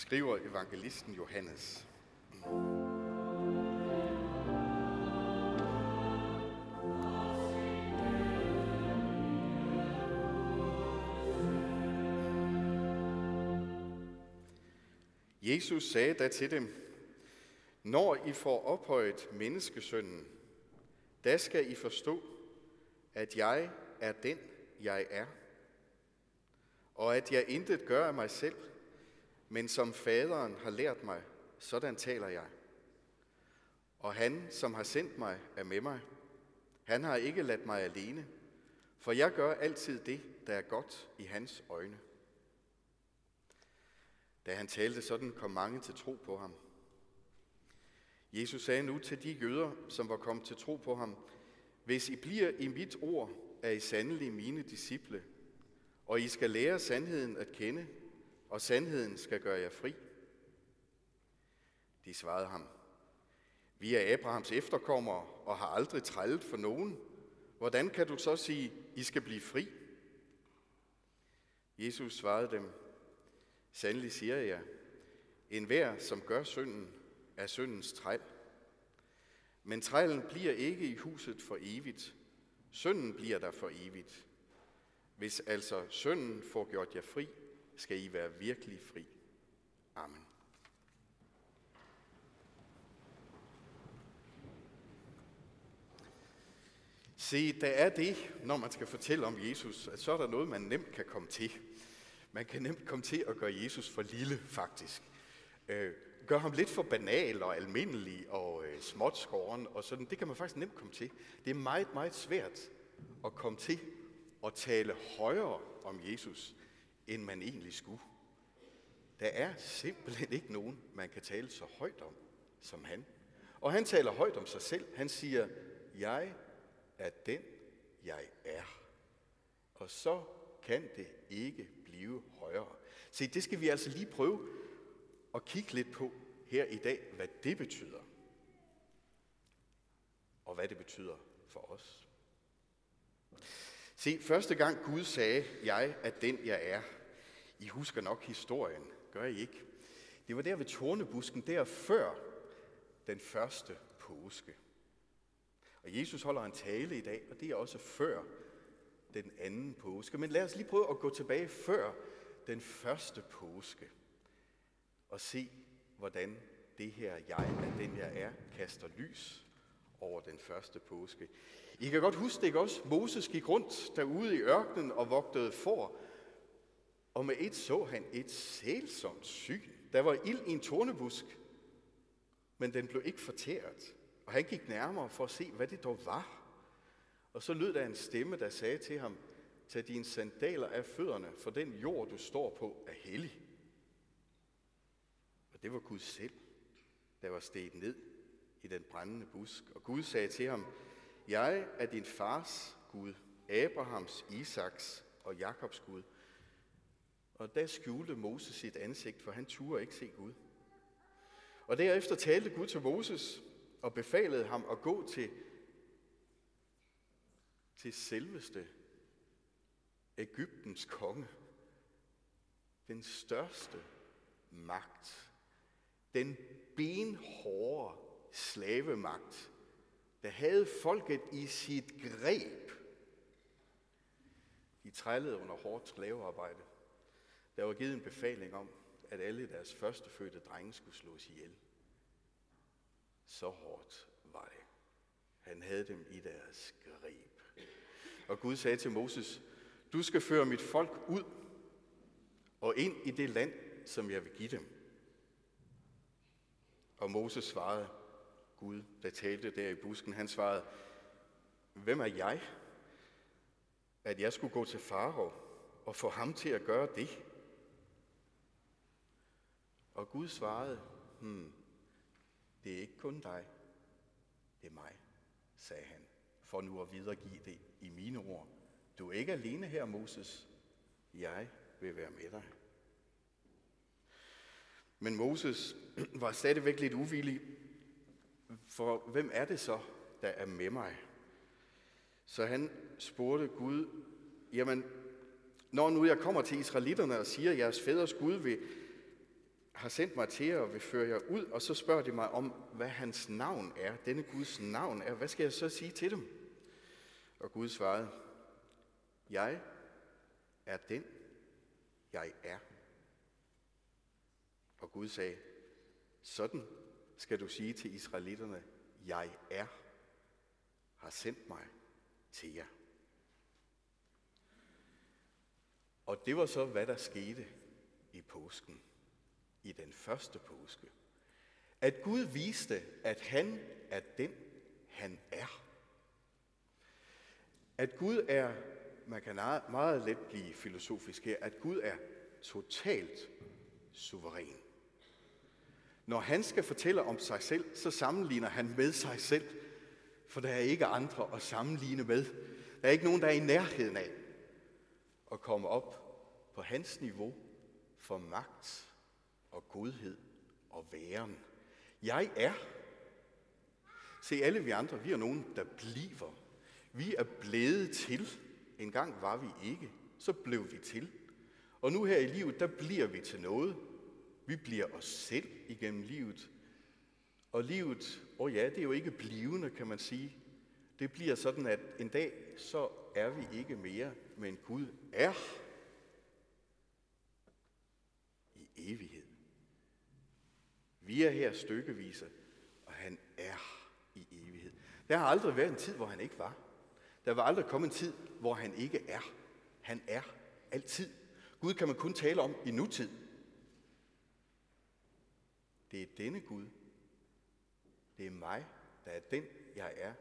skriver evangelisten Johannes. Jesus sagde da til dem, når I får ophøjet menneskesønnen, da skal I forstå, at jeg er den, jeg er, og at jeg intet gør af mig selv, men som faderen har lært mig, sådan taler jeg. Og han, som har sendt mig, er med mig. Han har ikke ladt mig alene, for jeg gør altid det, der er godt i hans øjne. Da han talte sådan, kom mange til tro på ham. Jesus sagde nu til de jøder, som var kommet til tro på ham, hvis I bliver i mit ord, er I sandelig mine disciple, og I skal lære sandheden at kende, og sandheden skal gøre jer fri. De svarede ham, vi er Abrahams efterkommere og har aldrig trællet for nogen. Hvordan kan du så sige, I skal blive fri? Jesus svarede dem, Sandelig siger jeg, en hver, som gør synden, er syndens træl. Men trælen bliver ikke i huset for evigt. Synden bliver der for evigt. Hvis altså synden får gjort jer fri, skal I være virkelig fri. Amen. Se, der er det, når man skal fortælle om Jesus, at så er der noget, man nemt kan komme til. Man kan nemt komme til at gøre Jesus for lille, faktisk. Øh, gør ham lidt for banal og almindelig og øh, småtskåren og sådan. Det kan man faktisk nemt komme til. Det er meget, meget svært at komme til at tale højere om Jesus, end man egentlig skulle. Der er simpelthen ikke nogen, man kan tale så højt om, som han. Og han taler højt om sig selv. Han siger, jeg er den, jeg er. Og så kan det ikke blive højere. Se, det skal vi altså lige prøve at kigge lidt på her i dag, hvad det betyder. Og hvad det betyder for os. Se, første gang Gud sagde, jeg er den, jeg er. I husker nok historien, gør I ikke? Det var der ved tornebusken, der før den første påske. Og Jesus holder en tale i dag, og det er også før den anden påske. Men lad os lige prøve at gå tilbage før den første påske og se, hvordan det her jeg at den jeg er, kaster lys over den første påske. I kan godt huske det, ikke også? Moses gik rundt derude i ørkenen og vogtede for, og med et så han et sælsomt syn. Der var ild i en tornebusk, men den blev ikke fortæret. Og han gik nærmere for at se, hvad det dog var. Og så lød der en stemme, der sagde til ham, Tag dine sandaler af fødderne, for den jord, du står på, er hellig. Og det var Gud selv, der var steget ned i den brændende busk. Og Gud sagde til ham, Jeg er din fars Gud, Abrahams, Isaks og Jakobs Gud. Og der skjulte Moses sit ansigt, for han turde ikke se Gud. Og derefter talte Gud til Moses og befalede ham at gå til, til selveste Ægyptens konge. Den største magt. Den benhårde slavemagt, der havde folket i sit greb. De trællede under hårdt slavearbejde. Der var givet en befaling om, at alle deres førstefødte drenge skulle slås ihjel. Så hårdt var det. Han havde dem i deres greb. Og Gud sagde til Moses, du skal føre mit folk ud og ind i det land, som jeg vil give dem. Og Moses svarede, Gud, der talte der i busken, han svarede, hvem er jeg, at jeg skulle gå til Farao og få ham til at gøre det? Og Gud svarede, hmm, det er ikke kun dig, det er mig, sagde han, for nu at videregive det i mine ord. Du er ikke alene her, Moses. Jeg vil være med dig. Men Moses var stadigvæk lidt uvillig, for hvem er det så, der er med mig? Så han spurgte Gud, jamen, når nu jeg kommer til israelitterne og siger, at jeres fædres Gud vil har sendt mig til jer og vil føre jer ud, og så spørger de mig om, hvad hans navn er, denne Guds navn er. Hvad skal jeg så sige til dem? Og Gud svarede, jeg er den, jeg er. Og Gud sagde, sådan skal du sige til israelitterne, jeg er, har sendt mig til jer. Og det var så, hvad der skete i påsken, i den første påske. At Gud viste, at han er den, han er. At Gud er, man kan meget let blive filosofisk her, at Gud er totalt suveræn. Når han skal fortælle om sig selv, så sammenligner han med sig selv, for der er ikke andre at sammenligne med. Der er ikke nogen, der er i nærheden af at komme op på hans niveau for magt og godhed og væren. Jeg er. Se, alle vi andre, vi er nogen, der bliver. Vi er blevet til. En gang var vi ikke, så blev vi til. Og nu her i livet, der bliver vi til noget. Vi bliver os selv igennem livet. Og livet, åh oh ja, det er jo ikke blivende, kan man sige. Det bliver sådan, at en dag, så er vi ikke mere, men Gud er i evighed. Vi er her stykkevise, og han er i evighed. Der har aldrig været en tid, hvor han ikke var. Der var aldrig kommet en tid, hvor han ikke er. Han er altid. Gud kan man kun tale om i nutid. Det er denne Gud. Det er mig, der er den, jeg er,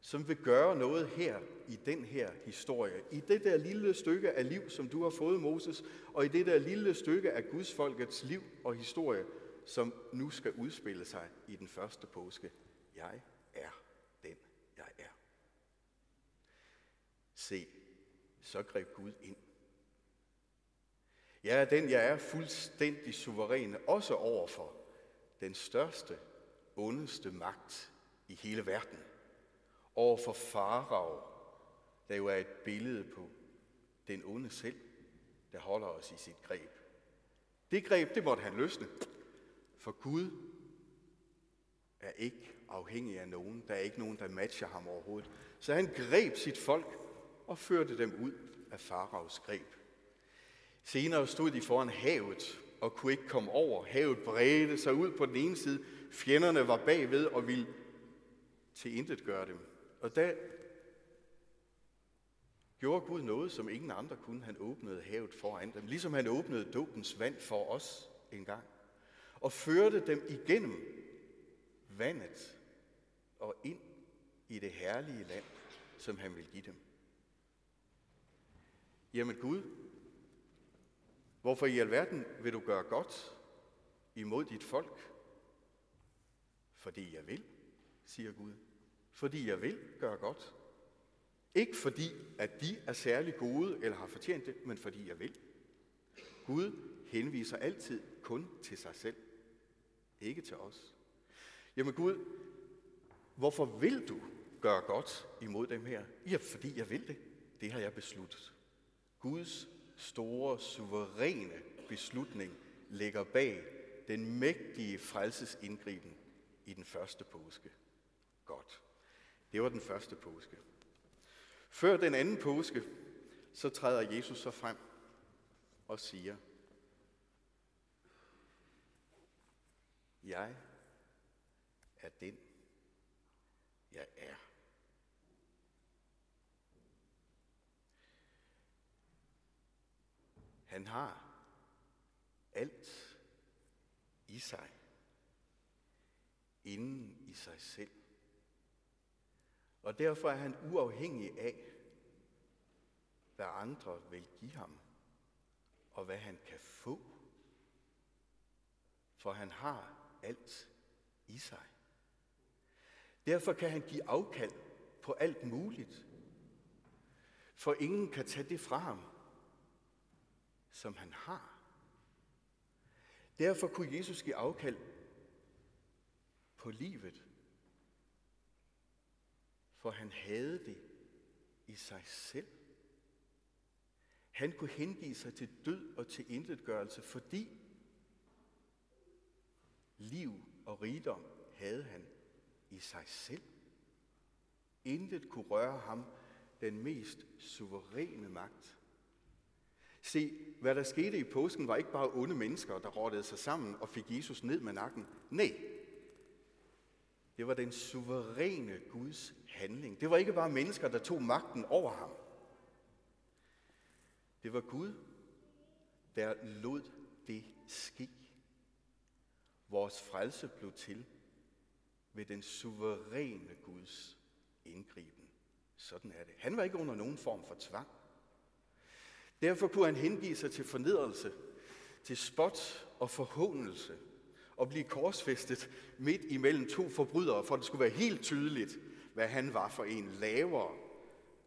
som vil gøre noget her i den her historie. I det der lille stykke af liv, som du har fået, Moses, og i det der lille stykke af Guds folkets liv og historie, som nu skal udspille sig i den første påske. Jeg er den, jeg er. Se, så greb Gud ind. Jeg er den, jeg er fuldstændig suveræn, også overfor den største, ondeste magt i hele verden. Overfor farao, der jo er et billede på den onde selv, der holder os i sit greb. Det greb, det måtte han løsne, for Gud er ikke afhængig af nogen. Der er ikke nogen, der matcher ham overhovedet. Så han greb sit folk og førte dem ud af faraos greb. Senere stod de foran havet og kunne ikke komme over. Havet bredte sig ud på den ene side. Fjenderne var bagved og ville til intet gøre dem. Og da gjorde Gud noget, som ingen andre kunne. Han åbnede havet foran dem, ligesom han åbnede dåbens vand for os engang. Og førte dem igennem vandet og ind i det herlige land, som han vil give dem. Jamen Gud, hvorfor i alverden vil du gøre godt imod dit folk? Fordi jeg vil, siger Gud. Fordi jeg vil gøre godt. Ikke fordi, at de er særlig gode eller har fortjent det, men fordi jeg vil. Gud henviser altid kun til sig selv, ikke til os. Jamen Gud, hvorfor vil du gøre godt imod dem her? Ja, fordi jeg vil det. Det har jeg besluttet. Guds store, suveræne beslutning ligger bag den mægtige frelsesindgriben i den første påske. Godt. Det var den første påske. Før den anden påske, så træder Jesus så frem og siger, Jeg er den, jeg er. Han har alt i sig, inden i sig selv. Og derfor er han uafhængig af, hvad andre vil give ham, og hvad han kan få. For han har alt i sig. Derfor kan han give afkald på alt muligt. For ingen kan tage det fra ham, som han har. Derfor kunne Jesus give afkald på livet. For han havde det i sig selv. Han kunne hengive sig til død og til intetgørelse, fordi liv og rigdom havde han i sig selv. Intet kunne røre ham den mest suveræne magt. Se, hvad der skete i påsken var ikke bare onde mennesker, der rådede sig sammen og fik Jesus ned med nakken. Nej, det var den suveræne Guds handling. Det var ikke bare mennesker, der tog magten over ham. Det var Gud, der lod det ske. Vores frelse blev til ved den suveræne Guds indgriben. Sådan er det. Han var ikke under nogen form for tvang. Derfor kunne han hengive sig til fornedrelse, til spot og forhåndelse, og blive korsfæstet midt imellem to forbrydere, for det skulle være helt tydeligt, hvad han var for en. Lavere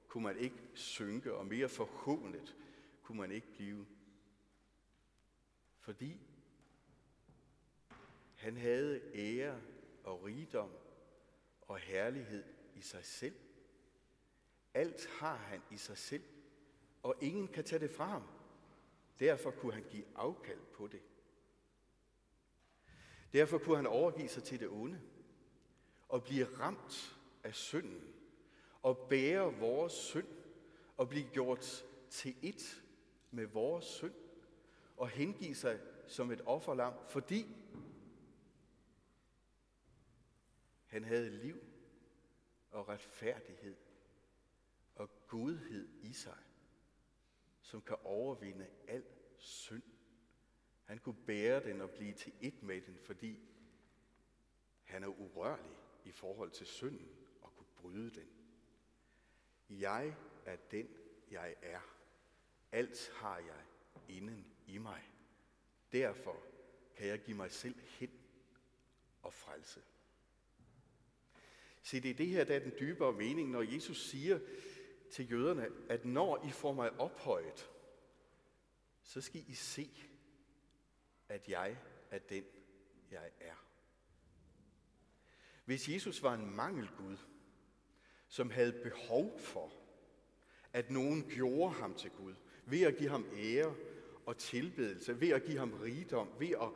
kunne man ikke synke, og mere forhånet kunne man ikke blive. Fordi han havde ære og rigdom og herlighed i sig selv. Alt har han i sig selv, og ingen kan tage det fra ham. Derfor kunne han give afkald på det. Derfor kunne han overgive sig til det onde og blive ramt af synden og bære vores synd og blive gjort til et med vores synd og hengive sig som et offerlam, fordi han havde liv og retfærdighed og godhed i sig, som kan overvinde al synd. Han kunne bære den og blive til et med den, fordi han er urørlig i forhold til synden og kunne bryde den. Jeg er den, jeg er. Alt har jeg inden i mig. Derfor kan jeg give mig selv hen og frelse. Se, det er det her, der er den dybere mening, når Jesus siger til jøderne, at når I får mig ophøjet, så skal I se, at jeg er den, jeg er. Hvis Jesus var en mangelgud, som havde behov for, at nogen gjorde ham til Gud, ved at give ham ære og tilbedelse, ved at give ham rigdom, ved at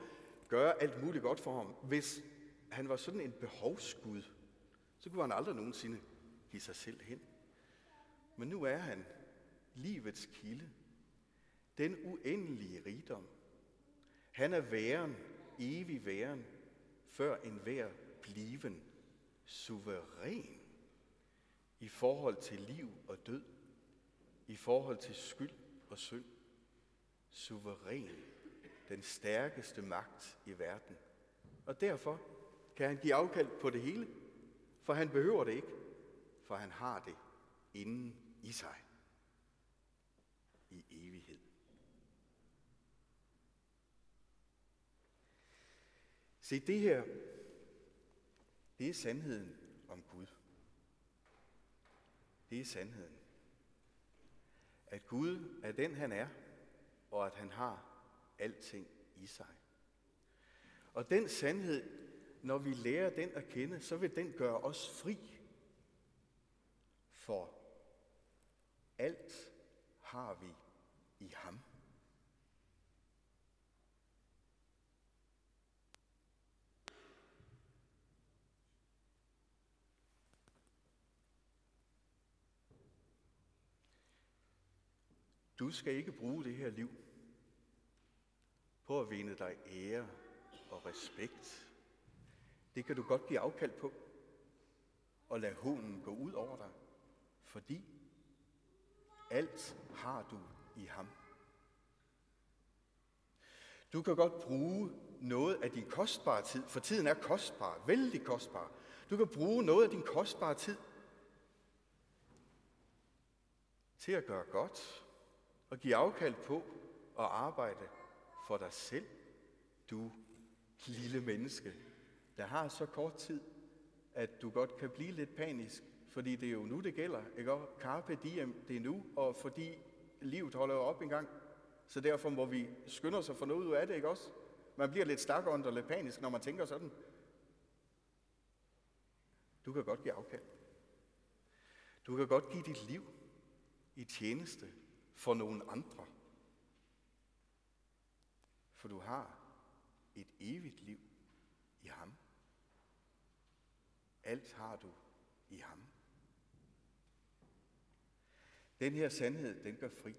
gøre alt muligt godt for ham. Hvis han var sådan en behovsgud, så kunne han aldrig nogensinde give sig selv hen. Men nu er han livets kilde, den uendelige rigdom. Han er væren, evig væren, før enhver bliven suveræn i forhold til liv og død, i forhold til skyld og synd. Suveræn, den stærkeste magt i verden. Og derfor kan han give afkald på det hele, for han behøver det ikke, for han har det inden i sig i evighed. Se, det her, det er sandheden om Gud. Det er sandheden. At Gud er den, han er, og at han har alting i sig. Og den sandhed, når vi lærer den at kende, så vil den gøre os fri. For alt har vi i ham. Du skal ikke bruge det her liv på at vinde dig ære og respekt. Det kan du godt give afkald på og lade hunden gå ud over dig, fordi alt har du i ham. Du kan godt bruge noget af din kostbare tid, for tiden er kostbar, vældig kostbar. Du kan bruge noget af din kostbare tid til at gøre godt og give afkald på at arbejde for dig selv, du lille menneske, der har så kort tid, at du godt kan blive lidt panisk, fordi det er jo nu, det gælder. Ikke? Og carpe diem, det er nu, og fordi livet holder op en gang. Så derfor må vi skynde os at få noget ud af det, ikke også? Man bliver lidt stakånd og lidt panisk, når man tænker sådan. Du kan godt give afkald. Du kan godt give dit liv i tjeneste for nogle andre. For du har et evigt liv i ham. Alt har du i ham. Den her sandhed, den gør fri.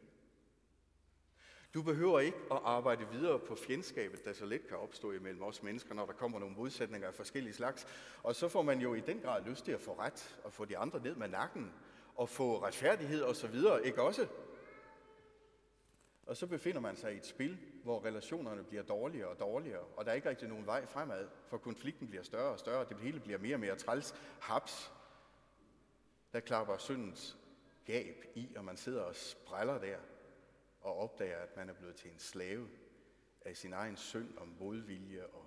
Du behøver ikke at arbejde videre på fjendskabet, der så let kan opstå imellem os mennesker, når der kommer nogle modsætninger af forskellige slags. Og så får man jo i den grad lyst til at få ret og få de andre ned med nakken og få retfærdighed og så videre, ikke også? Og så befinder man sig i et spil, hvor relationerne bliver dårligere og dårligere, og der er ikke rigtig nogen vej fremad, for konflikten bliver større og større, og det hele bliver mere og mere træls. Haps, der klapper syndens gab i, og man sidder og spræller der og opdager, at man er blevet til en slave af sin egen synd og modvilje og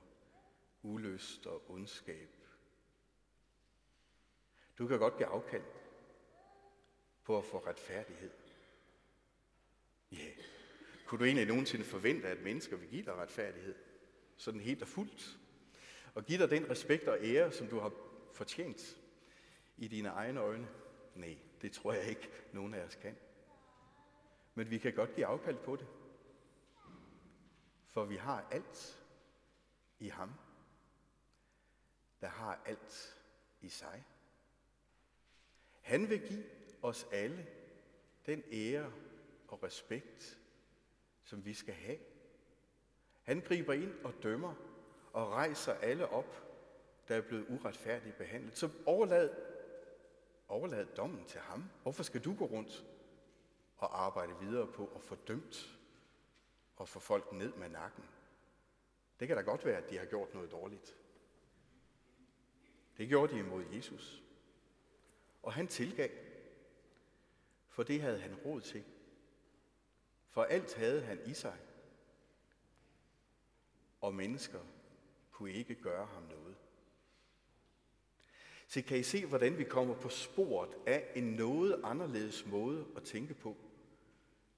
ulyst og ondskab. Du kan godt give afkald på at få retfærdighed. Ja, yeah kunne du egentlig nogensinde forvente, at mennesker vil give dig retfærdighed? Sådan helt og fuldt. Og give dig den respekt og ære, som du har fortjent i dine egne øjne? Nej, det tror jeg ikke, nogen af os kan. Men vi kan godt give afkald på det. For vi har alt i ham, der har alt i sig. Han vil give os alle den ære og respekt, som vi skal have. Han griber ind og dømmer og rejser alle op, der er blevet uretfærdigt behandlet. Så overlad, overlad dommen til ham. Hvorfor skal du gå rundt og arbejde videre på at få dømt og få folk ned med nakken? Det kan da godt være, at de har gjort noget dårligt. Det gjorde de imod Jesus. Og han tilgav, for det havde han råd til. For alt havde han i sig. Og mennesker kunne ikke gøre ham noget. Så kan I se, hvordan vi kommer på sporet af en noget anderledes måde at tænke på,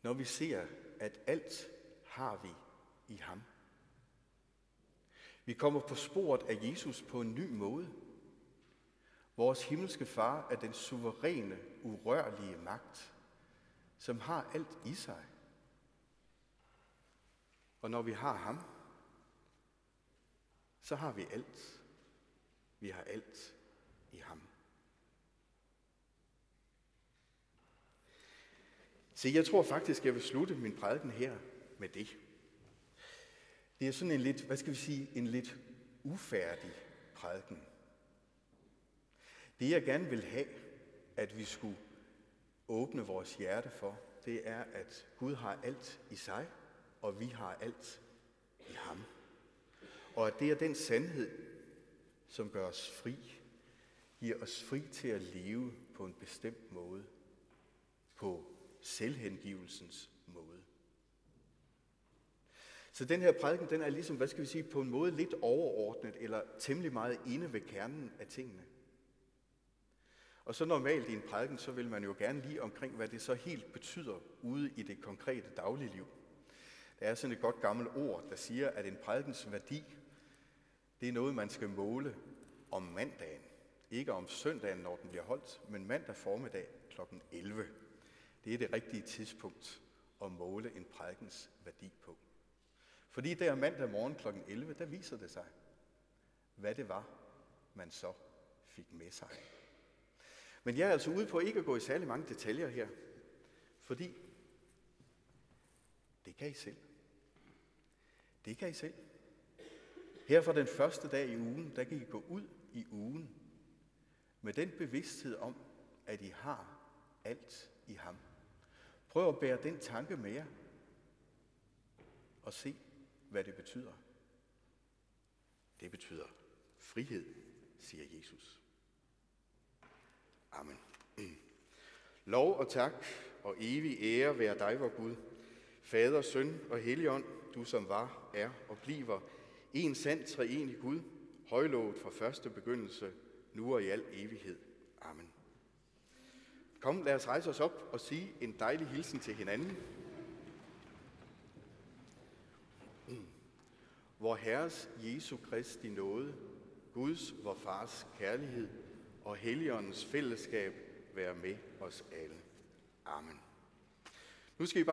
når vi ser, at alt har vi i ham. Vi kommer på sporet af Jesus på en ny måde. Vores himmelske far er den suveræne, urørlige magt, som har alt i sig. Og når vi har ham, så har vi alt. Vi har alt i ham. Så jeg tror faktisk, jeg vil slutte min prædiken her med det. Det er sådan en lidt, hvad skal vi sige, en lidt ufærdig prædiken. Det jeg gerne vil have, at vi skulle åbne vores hjerte for, det er, at Gud har alt i sig, og vi har alt i ham. Og at det er den sandhed, som gør os fri, giver os fri til at leve på en bestemt måde, på selvhengivelsens måde. Så den her prædiken, den er ligesom, hvad skal vi sige, på en måde lidt overordnet, eller temmelig meget inde ved kernen af tingene. Og så normalt i en prædiken, så vil man jo gerne lige omkring, hvad det så helt betyder ude i det konkrete dagligliv. Der er sådan et godt gammelt ord, der siger, at en prædikens værdi, det er noget, man skal måle om mandagen. Ikke om søndagen, når den bliver holdt, men mandag formiddag kl. 11. Det er det rigtige tidspunkt at måle en prædikens værdi på. Fordi der mandag morgen kl. 11, der viser det sig, hvad det var, man så fik med sig. Men jeg er altså ude på ikke at gå i særlig mange detaljer her, fordi det kan I selv. Det kan I selv. Her fra den første dag i ugen, der kan I gå ud i ugen med den bevidsthed om, at I har alt i ham. Prøv at bære den tanke med jer og se, hvad det betyder. Det betyder frihed, siger Jesus. Amen. Lov og tak og evig ære være dig, vor Gud, Fader, Søn og Helligånd, du som var, er og bliver en sand treenig Gud, højlovet fra første begyndelse, nu og i al evighed. Amen. Kom, lad os rejse os op og sige en dejlig hilsen til hinanden. Vor Herres Jesu Kristi nåde, Guds, vor Fars kærlighed og Helligåndens fællesskab være med os alle. Amen. Nu skal I bare